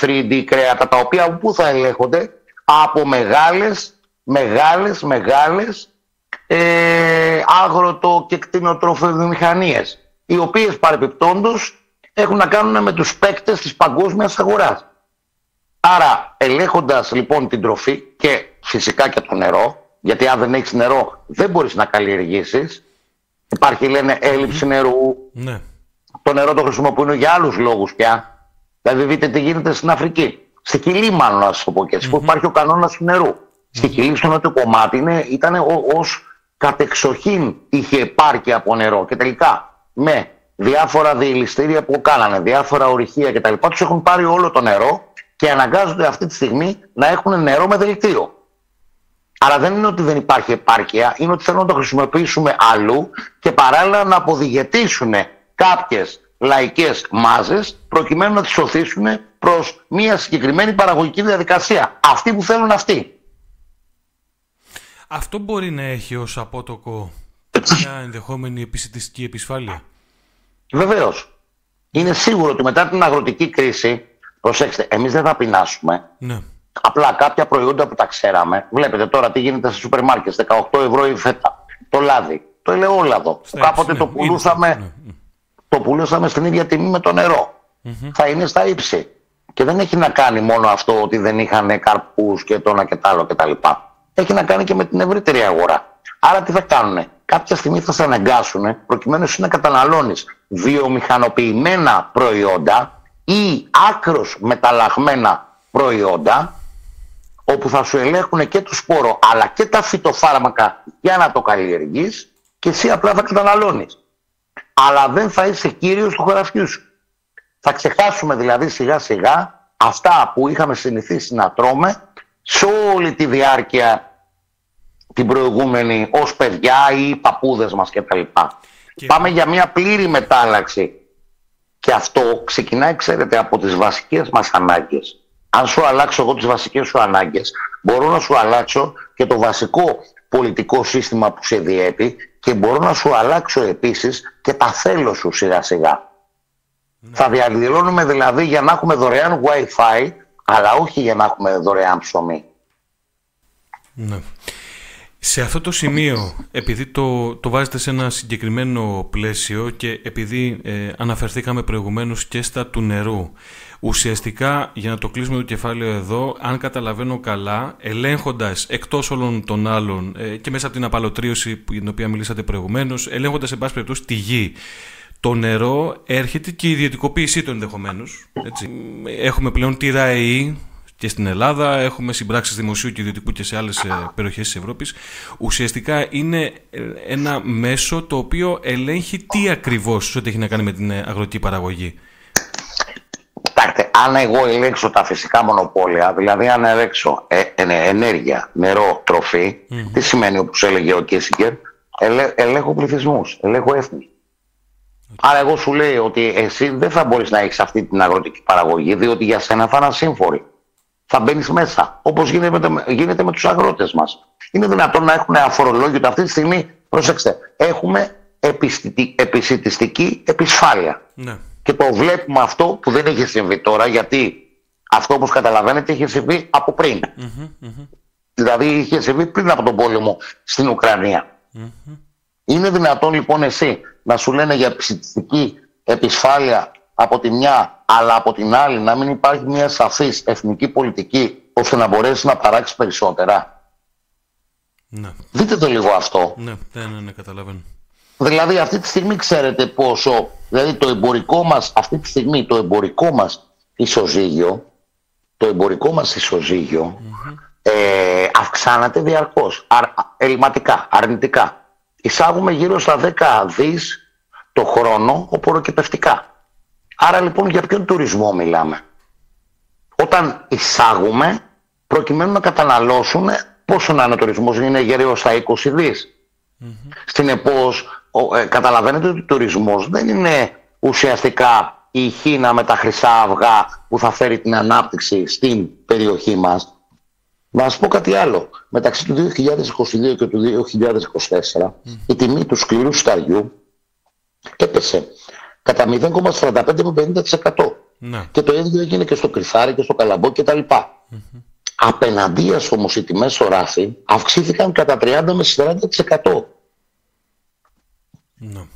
3D κρέατα, τα οποία πού θα ελέγχονται από μεγάλες, μεγάλες, μεγάλες ε, άγροτο και κτηνοτροφοβιομηχανίες, οι οποίες παρεπιπτόντως έχουν να κάνουν με τους παίκτες της παγκόσμιας αγοράς. Άρα ελέγχοντας λοιπόν την τροφή και φυσικά και το νερό, γιατί αν δεν έχεις νερό δεν μπορείς να καλλιεργήσεις, υπάρχει λένε έλλειψη νερού, Ναι. το νερό το χρησιμοποιούν για άλλους λόγους πια. Δηλαδή δείτε τι γίνεται στην Αφρική. Στη Κιλή μάλλον να σας το πω και έτσι, που υπάρχει ο κανόνας του νερού. Στη Κιλή στο νότιο κομμάτι είναι, ήταν ω- ως κατεξοχήν είχε επάρκεια από νερό και τελικά με διάφορα διελιστήρια που κάνανε, διάφορα ορυχεία κτλ. Τους έχουν πάρει όλο το νερό και αναγκάζονται αυτή τη στιγμή να έχουν νερό με δελτίο. Άρα δεν είναι ότι δεν υπάρχει επάρκεια, είναι ότι θέλουν να το χρησιμοποιήσουμε αλλού και παράλληλα να αποδιγετήσουν κάποιες λαϊκές μάζες προκειμένου να τις οθήσουν προς μια συγκεκριμένη παραγωγική διαδικασία. Αυτή που θέλουν αυτοί. Αυτό μπορεί να έχει ως απότοκο μια ενδεχόμενη επισητιστική επισφάλεια; Βεβαίως. Είναι σίγουρο ότι μετά την αγροτική κρίση, προσέξτε, εμείς δεν θα πεινάσουμε. Ναι. Απλά κάποια προϊόντα που τα ξέραμε, βλέπετε τώρα τι γίνεται στα σούπερ μάρκετς, 18 ευρώ η φέτα, το λάδι, το ελαιόλαδο, που Στα κάποτε ύψη, το ναι. πουλούσαμε, Είναι στα- ναι, το πουλούσαμε στην ίδια τιμή με το νερο Θα είναι στα ύψη. Και δεν έχει να κάνει μόνο αυτό ότι δεν είχαν καρπούς και το ένα και το άλλο κτλ. Έχει να κάνει και με την ευρύτερη αγορά. Άρα τι θα κάνουν. Κάποια στιγμή θα σε αναγκάσουν προκειμένου εσύ να καταναλώνεις βιομηχανοποιημένα προϊόντα ή άκρος μεταλλαγμένα προϊόντα όπου θα σου ελέγχουν και το σπόρο αλλά και τα φυτοφάρμακα για να το καλλιεργείς και εσύ απλά θα καταναλώνεις. Αλλά δεν θα είσαι κύριος του χωραφιού σου. Θα ξεχάσουμε δηλαδή σιγά σιγά αυτά που είχαμε συνηθίσει να τρώμε σε όλη τη διάρκεια την προηγούμενη ως παιδιά ή οι παππούδες μας κτλ. Και- Πάμε για μια πλήρη μετάλλαξη Και αυτό ξεκινάει, ξέρετε, από τις βασικές μας ανάγκες. Αν σου αλλάξω εγώ τις βασικές σου ανάγκες, μπορώ να σου αλλάξω και το βασικό πολιτικό σύστημα που σε διέπει και μπορώ να σου αλλάξω επίσης και τα θέλω σου σιγά σιγά. Ναι. Θα διαδηλώνουμε δηλαδή για να έχουμε δωρεάν Wi-Fi, αλλά όχι για να έχουμε δωρεάν ψωμί. Ναι. Σε αυτό το σημείο, επειδή το, το βάζετε σε ένα συγκεκριμένο πλαίσιο και επειδή ε, αναφερθήκαμε προηγουμένως και στα του νερού, ουσιαστικά για να το κλείσουμε το κεφάλαιο εδώ, αν καταλαβαίνω καλά, ελέγχοντας εκτός όλων των άλλων ε, και μέσα από την απαλωτρίωση για την οποία μιλήσατε προηγουμένως, ελέγχοντας εν πάση περιπτώσει τη γη, το νερό έρχεται και η ιδιωτικοποίησή του ενδεχομένως. Έχουμε πλέον τη ΡΑΕΗ, και στην Ελλάδα, έχουμε συμπράξεις δημοσίου και ιδιωτικού και σε άλλες ε, περιοχές της Ευρώπης. Ουσιαστικά είναι ε, ένα μέσο το οποίο ελέγχει τι ακριβώς ό,τι έχει να κάνει με την ε, αγροτική παραγωγή. Κοιτάξτε, αν εγώ ελέγξω τα φυσικά μονοπόλια, δηλαδή αν ελέγξω ε, ενέργεια, νερό, τι σημαίνει όπως έλεγε ο Κίσικερ, ελέ, ελέγχω πληθυσμούς, ελέγχω έθνη. Άρα εγώ σου λέει ότι εσύ δεν θα μπορείς να έχεις αυτή την αγροτική παραγωγή, διότι για σένα θα είναι ασύμφορη θα μπαίνεις μέσα. Όπως γίνεται, γίνεται με τους αγρότες μας. Είναι δυνατόν να έχουν αφορολόγιο αυτή τη στιγμή. Προσέξτε, έχουμε επισητιστική επισφάλεια. Ναι. Και το βλέπουμε αυτό που δεν έχει συμβεί τώρα, γιατί αυτό όπως καταλαβαίνετε είχε συμβεί από πριν. Δηλαδή είχε συμβεί πριν από τον πόλεμο στην ουκρανια Είναι δυνατόν λοιπόν εσύ να σου λένε για επισητιστική επισφάλεια από τη μια, αλλά από την άλλη να μην υπάρχει μια σαφής εθνική πολιτική ώστε να μπορέσει να παράξει περισσότερα. Ναι. Δείτε το λίγο αυτό. Ναι, ναι, ναι, ναι, καταλαβαίνω. Δηλαδή αυτή τη στιγμή ξέρετε πόσο, δηλαδή το εμπορικό μας, αυτή τη στιγμή το εμπορικό μας ισοζύγιο, το εμπορικό μας ισοζυγιο ε, αυξάνεται διαρκώς, αρ, ελληματικά, αρνητικά. Εισάγουμε γύρω στα 10 δις το χρόνο οποροκυπευτικά. Άρα λοιπόν για ποιον τουρισμό μιλάμε; Όταν εισάγουμε προκειμένου να καταναλώσουν πόσο να είναι ο τουρισμός, είναι γύρω στα 20 δις. Mm-hmm. Στην ΕΠΟΣ ε, καταλαβαίνετε ότι ο τουρισμός δεν είναι ουσιαστικά η Χίνα με τα χρυσά αυγά που θα φέρει την ανάπτυξη στην περιοχή μας. Να σας πω κάτι άλλο. Μεταξύ του 2022 και του 2024 η τιμή του σκληρού σταριού έπεσε κατά 0,45 με 50%. Ναι. Και το ίδιο έγινε και στο κρυθάρι και στο καλαμπό κτλ. Mm-hmm. Απέναντίας όμως οι τιμές στο ράφι αυξήθηκαν κατά 30 με 40%. Ναι.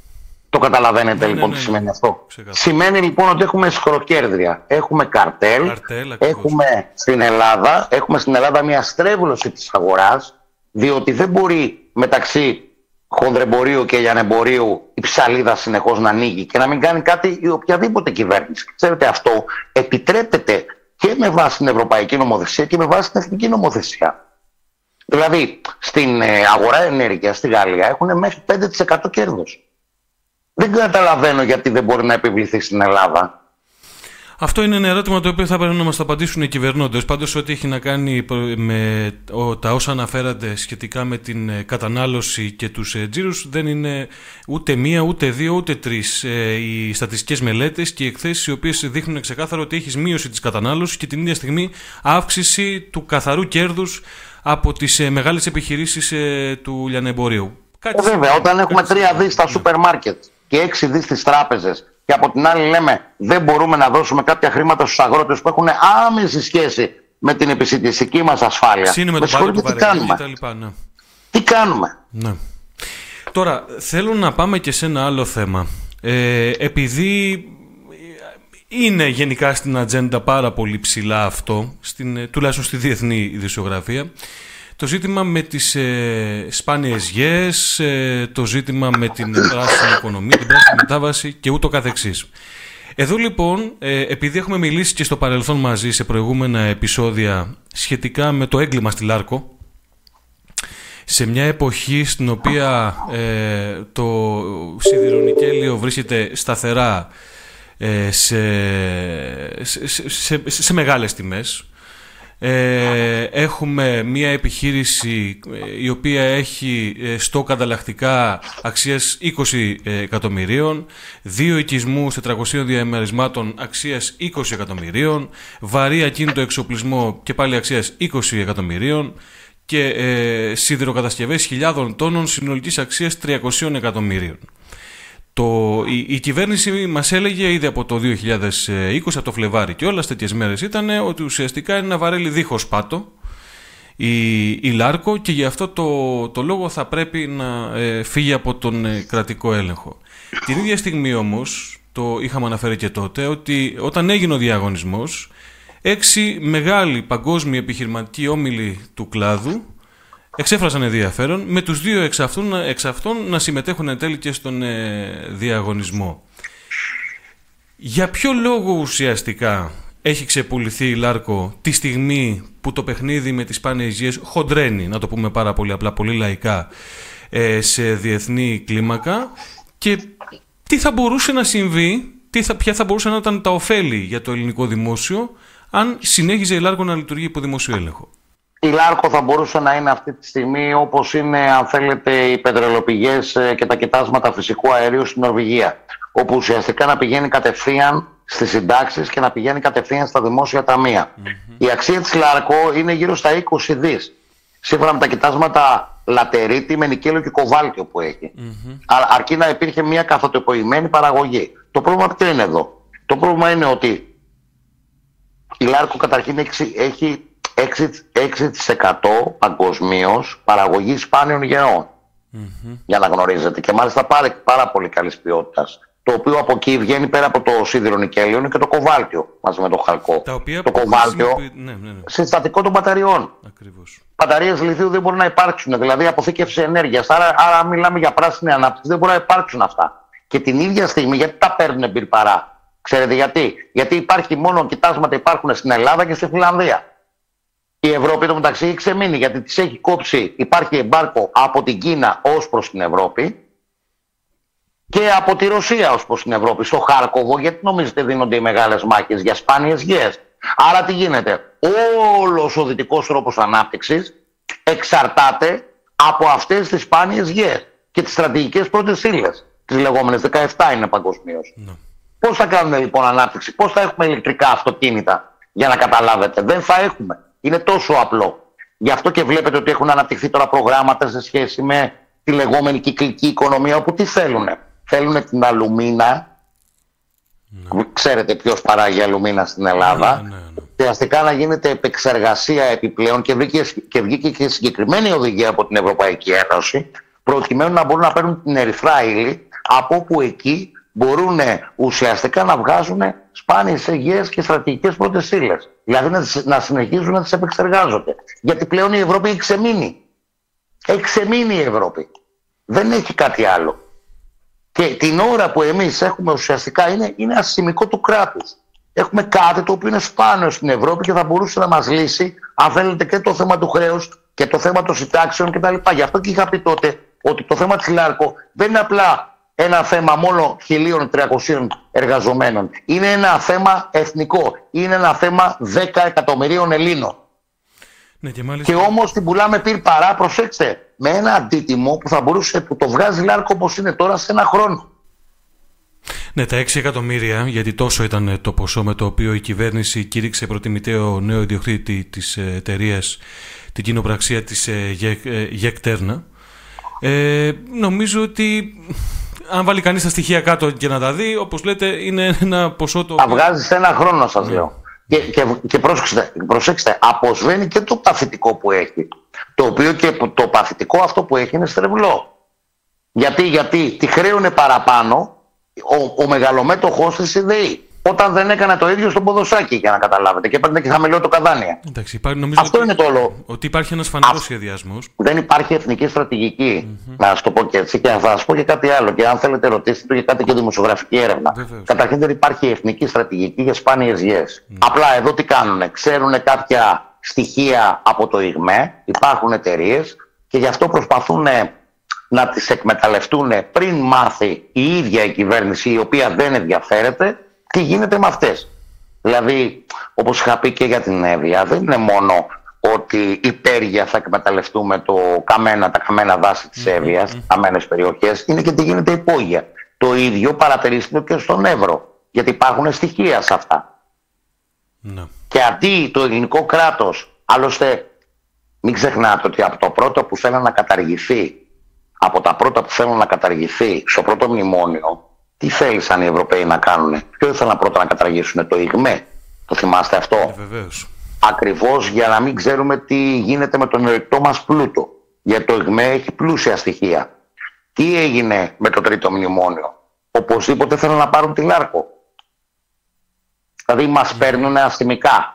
Το καταλαβαίνετε ναι, λοιπόν ναι, τι σημαίνει αυτό. Σημαίνει λοιπόν ότι έχουμε σχροκέρδια, έχουμε καρτέλ, καρτέλ έχουμε στην Ελλάδα, έχουμε στην Ελλάδα μια στρέβλωση της αγοράς, διότι δεν μπορεί μεταξύ χονδρεμπορίου και λιανεμπορίου η ψαλίδα συνεχώς να ανοίγει και να μην κάνει κάτι η οποιαδήποτε κυβέρνηση. Ξέρετε, αυτό επιτρέπεται και με βάση την ευρωπαϊκή νομοθεσία και με βάση την εθνική νομοθεσία. Δηλαδή, στην ε, αγορά ενέργειας στη Γαλλία έχουν μέχρι 5% κέρδος. Δεν καταλαβαίνω γιατί δεν μπορεί να επιβληθεί στην Ελλάδα. Αυτό είναι ένα ερώτημα το οποίο θα πρέπει να μας το απαντήσουν οι κυβερνώντες. Πάντως, ό,τι έχει να κάνει με τα όσα αναφέρατε σχετικά με την ε, κατανάλωση και τους ε, τζίρους, δεν είναι ούτε μία, ούτε δύο, ούτε τρεις ε, οι στατιστικές μελέτες και οι εκθέσεις οι οποίες δείχνουν ξεκάθαρα ότι έχεις μείωση της κατανάλωσης και την ίδια στιγμή αύξηση του καθαρού κέρδους από τις μεγάλες επιχειρήσεις του λιανεμπορίου. Βέβαια, όταν έχουμε τρία δις στα σούπερ μάρκετ και έξι δις στις τράπεζες και από την άλλη λέμε δεν μπορούμε να δώσουμε κάποια χρήματα στους αγρότες που έχουν άμεση σχέση με την επισητιστική μας ασφάλεια. με το τι κάνουμε; ναι. Τι κάνουμε; Ναι. Τώρα, θέλω να πάμε και σε ένα άλλο θέμα. Ε, επειδή είναι γενικά στην ατζέντα πάρα πολύ ψηλά αυτό, στην, τουλάχιστον στη διεθνή ειδησιογραφία, το ζήτημα με τις ε, σπάνιες γέες, ε, το ζήτημα με την πράσινη οικονομία, την πράσινη μετάβαση και ούτω καθεξής. Εδώ λοιπόν, ε, επειδή έχουμε μιλήσει και στο παρελθόν μαζί σε προηγούμενα επεισόδια σχετικά με το έγκλημα στη Λάρκο, σε μια εποχή στην οποία ε, το σιδηρονικέλιο βρίσκεται σταθερά ε, σε, σε, σε, σε, σε μεγάλες τιμές, Ε, έχουμε μια επιχείρηση ε, η οποία έχει ε, στο ανταλλακτικά αξίας 20 εκατομμυρίων, δύο οικισμούς 400 διαμερισμάτων αξίας 20 εκατομμυρίων, βαρύ ακίνητο εξοπλισμό και πάλι αξίας 20 εκατομμυρίων και ε, σιδηροκατασκευές χιλιάδων τόνων συνολικής αξίας 300 εκατομμυρίων. Το, η, η, κυβέρνηση μας έλεγε ήδη από το 2020, από το Φλεβάρι και όλε τέτοιες μέρες ήταν ότι ουσιαστικά είναι ένα βαρέλι δίχως πάτο η, η Λάρκο και γι' αυτό το, το λόγο θα πρέπει να ε, φύγει από τον ε, κρατικό έλεγχο. Την ίδια στιγμή όμως, το είχαμε αναφέρει και τότε, ότι όταν έγινε ο διαγωνισμός, έξι μεγάλοι παγκόσμιοι επιχειρηματικοί όμιλοι του κλάδου εξέφρασαν ενδιαφέρον με τους δύο εξ αυτών, εξ αυτών να συμμετέχουν εν τέλει και στον ε, διαγωνισμό. Για ποιο λόγο ουσιαστικά έχει ξεπουληθεί η Λάρκο τη στιγμή που το παιχνίδι με τις σπάνιες χοντρένει, να το πούμε πάρα πολύ απλά, πολύ λαϊκά, ε, σε διεθνή κλίμακα και τι θα μπορούσε να συμβεί, τι θα, ποια θα μπορούσε να ήταν τα οφέλη για το ελληνικό δημόσιο αν συνέχιζε η Λάρκο να λειτουργεί υπό δημόσιο έλεγχο; Η Λάρκο θα μπορούσε να είναι αυτή τη στιγμή όπως είναι αν θέλετε οι πετρελαιοπηγές ε, και τα κοιτάσματα φυσικού αερίου στην Νορβηγία όπου ουσιαστικά να πηγαίνει κατευθείαν στις συντάξεις και να πηγαίνει κατευθείαν στα δημόσια Η αξία της Λάρκο είναι γύρω στα 20 δις σύμφωνα με τα κοιτάσματα λατερίτη με νικέλιο και κοβάλτιο που έχει. Αρκεί να υπήρχε μια καθοτεποιημένη παραγωγή. Το πρόβλημα ποιο είναι εδώ; Το πρόβλημα είναι ότι η Λάρκο καταρχήν έχει 6%, παγκοσμίως παραγωγής σπάνιων Για να γνωρίζετε. Και μάλιστα πάρα, πάρα πολύ καλής ποιότητας. Το οποίο από εκεί βγαίνει πέρα από το σίδηρο νικέλιο και το κοβάλτιο μαζί με το χαλκό. Τα οποία το κοβάλτιο ναι, ναι, ναι. συστατικό των μπαταριών. Ακριβώς. Μπαταρίες λιθίου δεν μπορούν να υπάρξουν. Δηλαδή αποθήκευση ενέργειας. Άρα, άρα, μιλάμε για πράσινη ανάπτυξη, δεν μπορούν να υπάρξουν αυτά. Και την ίδια στιγμή, γιατί τα παίρνουν μπυρπαρά. Ξέρετε γιατί; Γιατί υπάρχει μόνο κοιτάσματα υπάρχουν στην Ελλάδα και στη Φιλανδία. Η Ευρώπη το μεταξύ έχει ξεμείνει γιατί της έχει κόψει. Υπάρχει εμπάρκο από την Κίνα ως προς την Ευρώπη και από τη Ρωσία ως προς την Ευρώπη. Στο Χάρκοβο, γιατί νομίζετε δίνονται οι μεγάλες μάχες για σπάνιες γέε. Άρα τι γίνεται. Όλος ο δυτικός τρόπος ανάπτυξης εξαρτάται από αυτές τις σπάνιες γέε και τις στρατηγικές πρώτες ύλες. Τις λεγόμενες 17 είναι παγκοσμίως. Ναι. Πώς θα κάνουμε λοιπόν ανάπτυξη, πώς θα έχουμε ηλεκτρικά αυτοκίνητα, για να καταλάβετε. Δεν θα έχουμε. Είναι τόσο απλό. Γι' αυτό και βλέπετε ότι έχουν αναπτυχθεί τώρα προγράμματα σε σχέση με τη λεγόμενη κυκλική οικονομία, όπου τι θέλουν. Θέλουν την αλουμίνα. Ναι. Ξέρετε ποιος παράγει αλουμίνα στην Ελλάδα. Ναι, ναι, ναι. να γίνεται επεξεργασία επιπλέον και βγήκε, και βγήκε και συγκεκριμένη οδηγία από την Ευρωπαϊκή Ένωση, προκειμένου να μπορούν να παίρνουν την ερυθρά ύλη, από όπου εκεί μπορούν ουσιαστικά να βγάζουν σπάνιες υγιές και στρατηγικές πρώτες ύλες. Δηλαδή να, να συνεχίζουν να τις επεξεργάζονται. Γιατί πλέον η Ευρώπη έχει ξεμείνει. Έχει ξεμείνει η Ευρώπη. Δεν έχει κάτι άλλο. Και την ώρα που εμείς έχουμε ουσιαστικά είναι, είναι ασημικό του κράτους. Έχουμε κάτι το οποίο είναι σπάνιο στην Ευρώπη και θα μπορούσε να μας λύσει αν θέλετε και το θέμα του χρέους και το θέμα των συντάξεων κτλ. Γι' αυτό και είχα πει τότε ότι το θέμα της Λάρκο δεν είναι απλά ένα θέμα μόνο 1.300 εργαζομένων. Είναι ένα θέμα εθνικό. Είναι ένα θέμα 10 εκατομμυρίων Ελλήνων. Ναι, και, μάλιστα... και όμως την πουλάμε πυρ παρά, προσέξτε, με ένα αντίτιμο που θα μπορούσε, που το βγάζει λάρκο όπως είναι τώρα σε ένα χρόνο. Ναι, τα 6 εκατομμύρια, γιατί τόσο ήταν το ποσό με το οποίο η κυβέρνηση κήρυξε προτιμητέο νέο ιδιοκτήτη της εταιρείας την κοινοπραξία της ΓΕΚΤΕΡΝΑ. Ε, νομίζω ότι αν βάλει κανείς τα στοιχεία κάτω και να τα δει, όπως λέτε, είναι ένα ποσό το. Τα βγάζεις ένα χρόνο, σας λέω. Και, και, και προσέξτε, προσέξτε, αποσβαίνει και το παθητικό που έχει. Το οποίο και το παθητικό αυτό που έχει είναι στρεβλό. Γιατί, γιατί τη χρέωνε παραπάνω ο, ο μεγαλομέτωχός της ιδεή όταν δεν έκανε το ίδιο στον ποδοσάκι, για να καταλάβετε. Και έπαιρνε και χαμηλό καδάνια. Εντάξει, νομίζω Αυτό ότι, είναι το όλο. Ότι υπάρχει ένας φανερό σχεδιασμός. Δεν υπάρχει εθνική στρατηγική. Mm-hmm. Να σα το πω και έτσι. Και θα σας πω και κάτι άλλο. Και αν θέλετε, ρωτήστε το για κάτι και δημοσιογραφική έρευνα. Βεβαίως. Καταρχήν δεν υπάρχει εθνική στρατηγική για σπάνιε γιέ. Mm. Απλά εδώ τι κάνουν. Ξέρουν κάποια στοιχεία από το ΙΓΜΕ. Υπάρχουν εταιρείες και γι' αυτό προσπαθούν να τις εκμεταλλευτούν πριν μάθει η ίδια η κυβέρνηση η οποία δεν ενδιαφέρεται τι γίνεται με αυτές; Δηλαδή, όπως είχα πει και για την Εύβοια, δεν είναι μόνο ότι υπέργεια θα εκμεταλλευτούμε το καμένα, τα καμένα δάση της Εύβοιας, mm-hmm. καμένες περιοχές, είναι και τι γίνεται υπόγεια. Το ίδιο παρατηρήστε και στον Εύρο, γιατί υπάρχουν στοιχεία σε αυτά. Ναι. Και αντί το ελληνικό κράτος, άλλωστε μην ξεχνάτε ότι από το πρώτο που θέλουν να καταργηθεί, από τα πρώτα που θέλουν να καταργηθεί στο πρώτο μνημόνιο, τι θέλησαν οι Ευρωπαίοι να κάνουν. Ποιο ήθελαν πρώτα να καταργήσουν, το ΙΓΜΕ. Το θυμάστε αυτό; Ε, βεβαίως. Ακριβώς για να μην ξέρουμε τι γίνεται με τον ερεκτό μας πλούτο. Γιατί το ΙΓΜΕ έχει πλούσια στοιχεία. Τι έγινε με το τρίτο μνημόνιο; Οπωσδήποτε θέλουν να πάρουν τη Λάρκο. Δηλαδή μας παίρνουν αστυνομικά.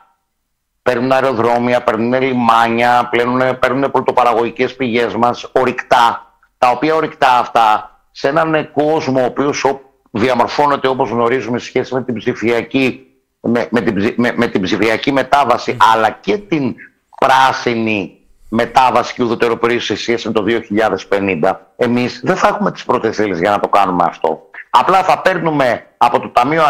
Παίρνουν αεροδρόμια, παίρνουν λιμάνια, παίρνουν, παίρνουν πρωτοπαραγωγικές πηγές μας, ορυκτά. Τα οποία ορυκτά αυτά σε έναν κόσμο ο οποίος διαμορφώνεται όπως γνωρίζουμε σε σχέση με την ψηφιακή, με, με την, με, με την ψηφιακή μετάβαση αλλά και την πράσινη μετάβαση και ουδετεροποιήσει σε σχέση με το 2050 εμείς δεν θα έχουμε τις πρώτες ύλες για να το κάνουμε αυτό. Απλά θα παίρνουμε από το Ταμείο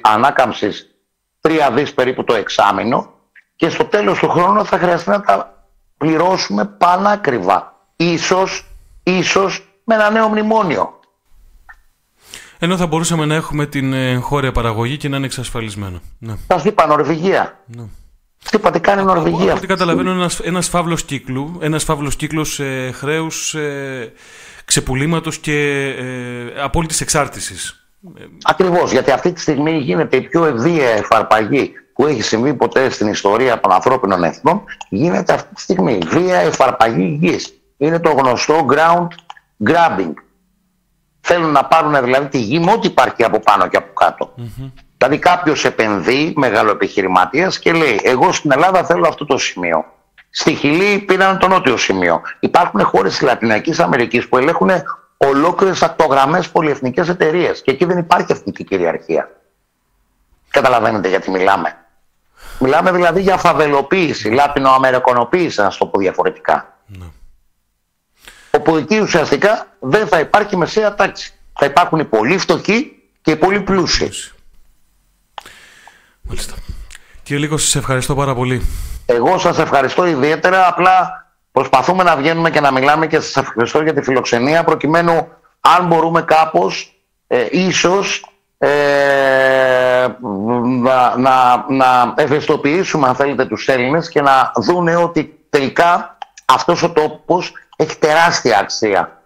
Ανάκαμψης 3 δις περίπου το εξάμεινο και στο τέλος του χρόνου θα χρειαστεί να τα πληρώσουμε πανάκριβα. Ίσως, ίσως με ένα νέο μνημόνιο. Ενώ θα μπορούσαμε να έχουμε την ε, χώρια παραγωγή και να είναι εξασφαλισμένο. Ναι. Σας είπα Νορβηγία. Ναι. Τι είπα, τι κάνει η Νορβηγία. Από ό,τι καταλαβαίνω, ένας ένας φαύλος κύκλου, ένας φαύλος κύκλος ε, χρέους, ε, ξεπουλήματος και ε, απόλυτης εξάρτησης. Ακριβώς, γιατί αυτή τη στιγμή γίνεται η πιο ευδία εφαρπαγή που έχει συμβεί ποτέ στην ιστορία των ανθρώπινων εθνών, γίνεται αυτή τη στιγμή βία εφαρπαγή γης. Είναι το γνωστό ground grabbing. Θέλουν να πάρουν δηλαδή τη γη με ό,τι υπάρχει από πάνω και από κάτω. Mm-hmm. Δηλαδή κάποιος επενδύει, μεγάλο επιχειρηματία και λέει: Εγώ στην Ελλάδα θέλω αυτό το σημείο. Στη Χιλή πήραν το νότιο σημείο. Υπάρχουν χώρες της Λατινικής Αμερικής που ελέγχουν ολόκληρες ακτογραμμές πολυεθνικές εταιρείες. Και εκεί δεν υπάρχει αυτή η κυριαρχία. Καταλαβαίνετε γιατί μιλάμε. Μιλάμε δηλαδή για φαβελοποίηση, λάτινο-αμερικανοποίηση, να το πω διαφορετικά. Ναι όπου εκεί ουσιαστικά δεν θα υπάρχει μεσαία τάξη. Θα υπάρχουν οι πολύ φτωχοί και οι πολύ πλούσιοι. Μάλιστα. Κύριε Λίκο, σας ευχαριστώ πάρα πολύ. Εγώ σας ευχαριστώ ιδιαίτερα, απλά προσπαθούμε να βγαίνουμε και να μιλάμε και σας ευχαριστώ για τη φιλοξενία, προκειμένου αν μπορούμε κάπως, ε, ίσως, ε, να, να, να ευαισθητοποιήσουμε αν θέλετε τους Έλληνες και να δούνε ότι τελικά αυτός ο τόπος έχει τεράστια αξία.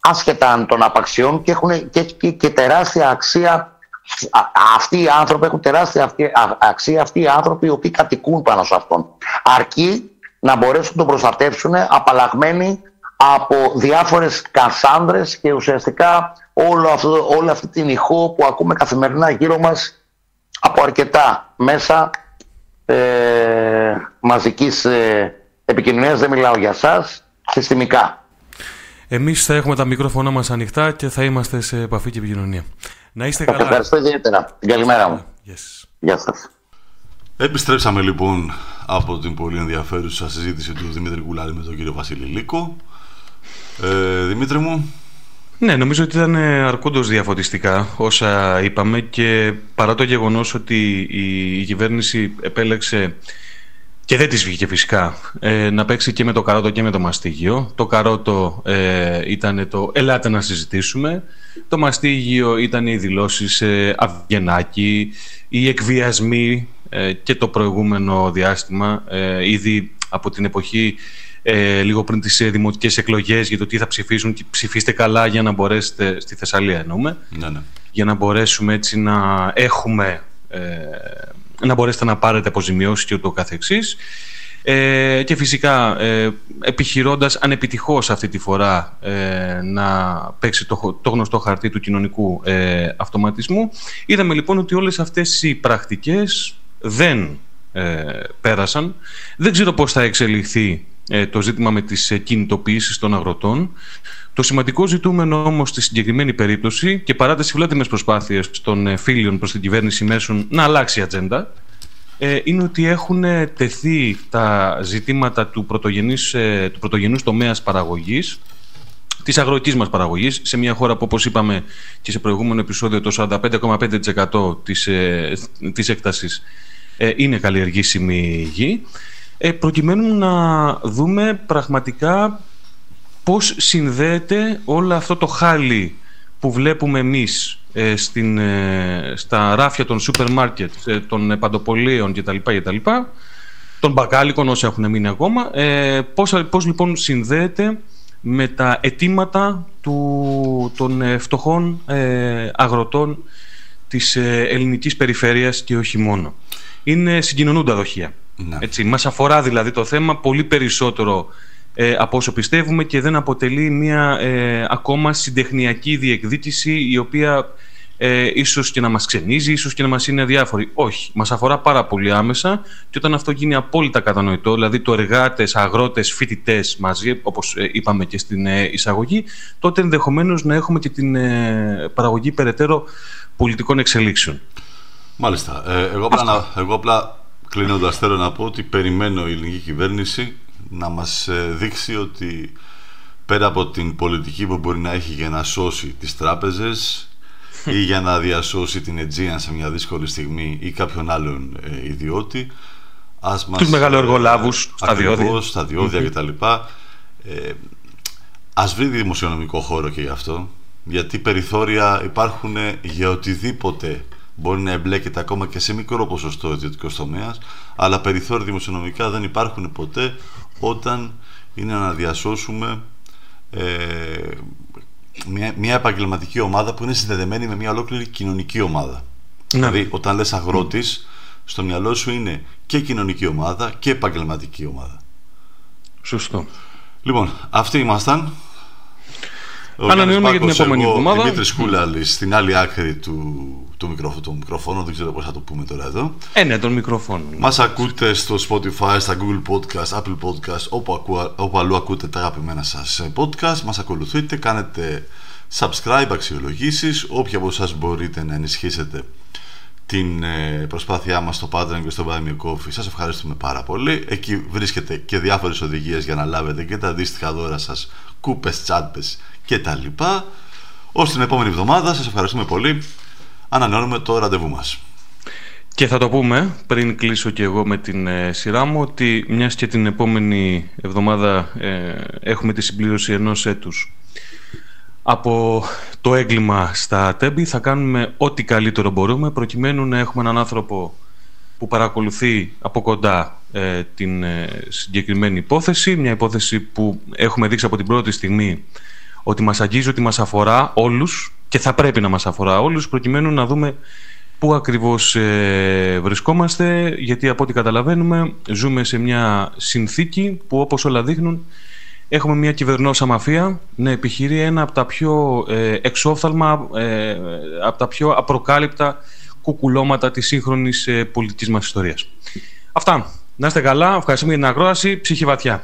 Άσχετα αν των απαξιών και έχουν και, και, και τεράστια αξία αυτοί οι άνθρωποι έχουν τεράστια αξία αυτοί οι άνθρωποι οι οποίοι κατοικούν πάνω σε αυτόν. Αρκεί να μπορέσουν να τον προστατεύσουν απαλλαγμένοι από διάφορες κασάνδρες και ουσιαστικά όλο αυτό, όλη αυτή την ηχό που ακούμε καθημερινά γύρω μας από αρκετά μέσα ε, μαζικής ε, επικοινωνίας. Δεν μιλάω για σας, συστημικά. Εμείς θα έχουμε τα μικρόφωνα μας ανοιχτά και θα είμαστε σε επαφή και επικοινωνία. Να είστε καλά. Ευχαριστώ ιδιαίτερα. Την καλημέρα μου. Yes. Γεια σας. Επιστρέψαμε λοιπόν από την πολύ ενδιαφέρουσα συζήτηση του Δημήτρη Κουλάρη με τον κύριο Βασίλη Λίκο. Ε, Δημήτρη μου. Ναι, νομίζω ότι ήταν αρκούντως διαφωτιστικά όσα είπαμε και παρά το γεγονός ότι η κυβέρνηση επέλεξε και δεν της βγήκε φυσικά ε, να παίξει και με το καρότο και με το μαστίγιο. Το καρότο ε, ήταν το «ελάτε να συζητήσουμε». Το μαστίγιο ήταν οι δηλώσεις ε, Αυγενάκη, οι εκβιασμοί ε, και το προηγούμενο διάστημα, ε, ήδη από την εποχή ε, λίγο πριν τις δημοτικές εκλογές για το τι θα ψηφίσουν και ψηφίστε καλά για να μπορέσετε, στη Θεσσαλία εννοούμε, ναι, ναι. για να μπορέσουμε έτσι να έχουμε να μπορέσετε να πάρετε αποζημιώσεις και ούτω καθεξής. Ε, και φυσικά ε, επιχειρώντας ανεπιτυχώς αυτή τη φορά ε, να παίξει το, το γνωστό χαρτί του κοινωνικού ε, αυτοματισμού είδαμε λοιπόν ότι όλες αυτές οι πρακτικές δεν ε, πέρασαν δεν ξέρω πώς θα εξελιχθεί ε, το ζήτημα με τις κινητοποιήσεις των αγροτών το σημαντικό ζητούμενο όμως στη συγκεκριμένη περίπτωση και παρά τις φιλότιμες προσπάθειες των ε, φίλων προς την κυβέρνηση μέσων να αλλάξει η ατζέντα ε, είναι ότι έχουν τεθεί τα ζητήματα του, πρωτογενής, ε, του πρωτογενούς τομέας παραγωγής της αγροτικής μας παραγωγής σε μια χώρα που όπως είπαμε και σε προηγούμενο επεισόδιο το 45,5% της, ε, της έκτασης ε, είναι καλλιεργήσιμη γη. Ε, προκειμένου να δούμε πραγματικά πώς συνδέεται όλο αυτό το χάλι που βλέπουμε εμείς ε, στην, ε, στα ράφια των σούπερ μάρκετ, ε, των παντοπολίων κτλ. κτλ των μπακάλικων όσοι έχουν μείνει ακόμα. Ε, πώς, πώς λοιπόν συνδέεται με τα αιτήματα του, των ε, φτωχών ε, αγροτών της ε, ελληνικής περιφέρειας και όχι μόνο. Είναι συγκοινωνούντα δοχεία. Ναι. Έτσι, μας αφορά δηλαδή το θέμα πολύ περισσότερο ε, από όσο πιστεύουμε και δεν αποτελεί μια ακόμα συντεχνιακή διεκδίκηση η οποία ε, ίσως και να μας ξενίζει, ίσως και να μας είναι αδιάφοροι. Όχι, μας αφορά πάρα πολύ άμεσα και όταν αυτό γίνει απόλυτα κατανοητό, δηλαδή το εργάτες, αγρότες, φοιτητές μαζί, όπως ε, είπαμε και στην ε, εισαγωγή, τότε ενδεχομένως να έχουμε και την ε, παραγωγή περαιτέρω πολιτικών εξελίξεων. Μάλιστα. εγώ, απλά, εγώ απλά κλείνοντας θέλω να πω ότι περιμένω η ελληνική κυβέρνηση να μας δείξει ότι πέρα από την πολιτική που μπορεί να έχει για να σώσει τις τράπεζες ή για να διασώσει την Αιτζίαν σε μια δύσκολη στιγμή ή κάποιον άλλον ε, ιδιώτη. Ας μας, Τους μεγαλοεργολάβους ε, στα διόδια. στα διόδια κτλ. Ε, ας βρει δημοσιονομικό χώρο και γι' αυτό, γιατί περιθώρια υπάρχουν για οτιδήποτε μπορεί να εμπλέκεται ακόμα και σε μικρό ποσοστό ιδιωτικός τομέας, αλλά περιθώρια δημοσιονομικά δεν υπάρχουν ποτέ όταν είναι να διασώσουμε ε, μια, μια επαγγελματική ομάδα που είναι συνδεδεμένη με μια ολόκληρη κοινωνική ομάδα. Ναι. Δηλαδή, όταν λες αγρότης, στο μυαλό σου είναι και κοινωνική ομάδα και επαγγελματική ομάδα. Σωστό. Λοιπόν, αυτοί ήμασταν. Ανανεώνουμε για την επόμενη εβδομάδα. Δημήτρης Κούλαλη στην άλλη άκρη του, του, μικροφ, του μικροφώνου, δεν ξέρω πώς θα το πούμε τώρα εδώ. Ε, ναι, τον μικροφόνο. Μας ακούτε στο Spotify, στα Google Podcast, Apple Podcast, όπου, ακού, όπου αλλού ακούτε τα αγαπημένα σας podcast. Μας ακολουθείτε, κάνετε subscribe, αξιολογήσεις. Όποιοι από εσάς μπορείτε να ενισχύσετε την ε, προσπάθειά μας στο Patreon και στο Buy Me Coffee. Σας ευχαριστούμε πάρα πολύ. Εκεί βρίσκεται και διάφορες οδηγίες για να λάβετε και τα αντίστοιχα δώρα σας, κούπες, τσάντπες και τα λοιπά. Ως την επόμενη εβδομάδα σας ευχαριστούμε πολύ. Ανανεώνουμε το ραντεβού μας. Και θα το πούμε πριν κλείσω και εγώ με την ε, σειρά μου ότι μιας και την επόμενη εβδομάδα ε, έχουμε τη συμπλήρωση ενός έτους από το έγκλημα στα τέμπη θα κάνουμε ό,τι καλύτερο μπορούμε προκειμένου να έχουμε έναν άνθρωπο που παρακολουθεί από κοντά ε, την συγκεκριμένη υπόθεση μια υπόθεση που έχουμε δείξει από την πρώτη στιγμή ότι μας αγγίζει, ότι μας αφορά όλους και θα πρέπει να μας αφορά όλους προκειμένου να δούμε πού ακριβώς ε, βρισκόμαστε γιατί από ό,τι καταλαβαίνουμε ζούμε σε μια συνθήκη που όπως όλα δείχνουν έχουμε μια κυβερνόσα μαφία να επιχειρεί ένα από τα πιο ε, εξόφθαλμα, ε, από τα πιο απροκάλυπτα κουκουλώματα της σύγχρονης ε, πολιτικής μας ιστορίας. Αυτά. Να είστε καλά. Ευχαριστούμε για την ακρόαση. Ψυχή βαθιά.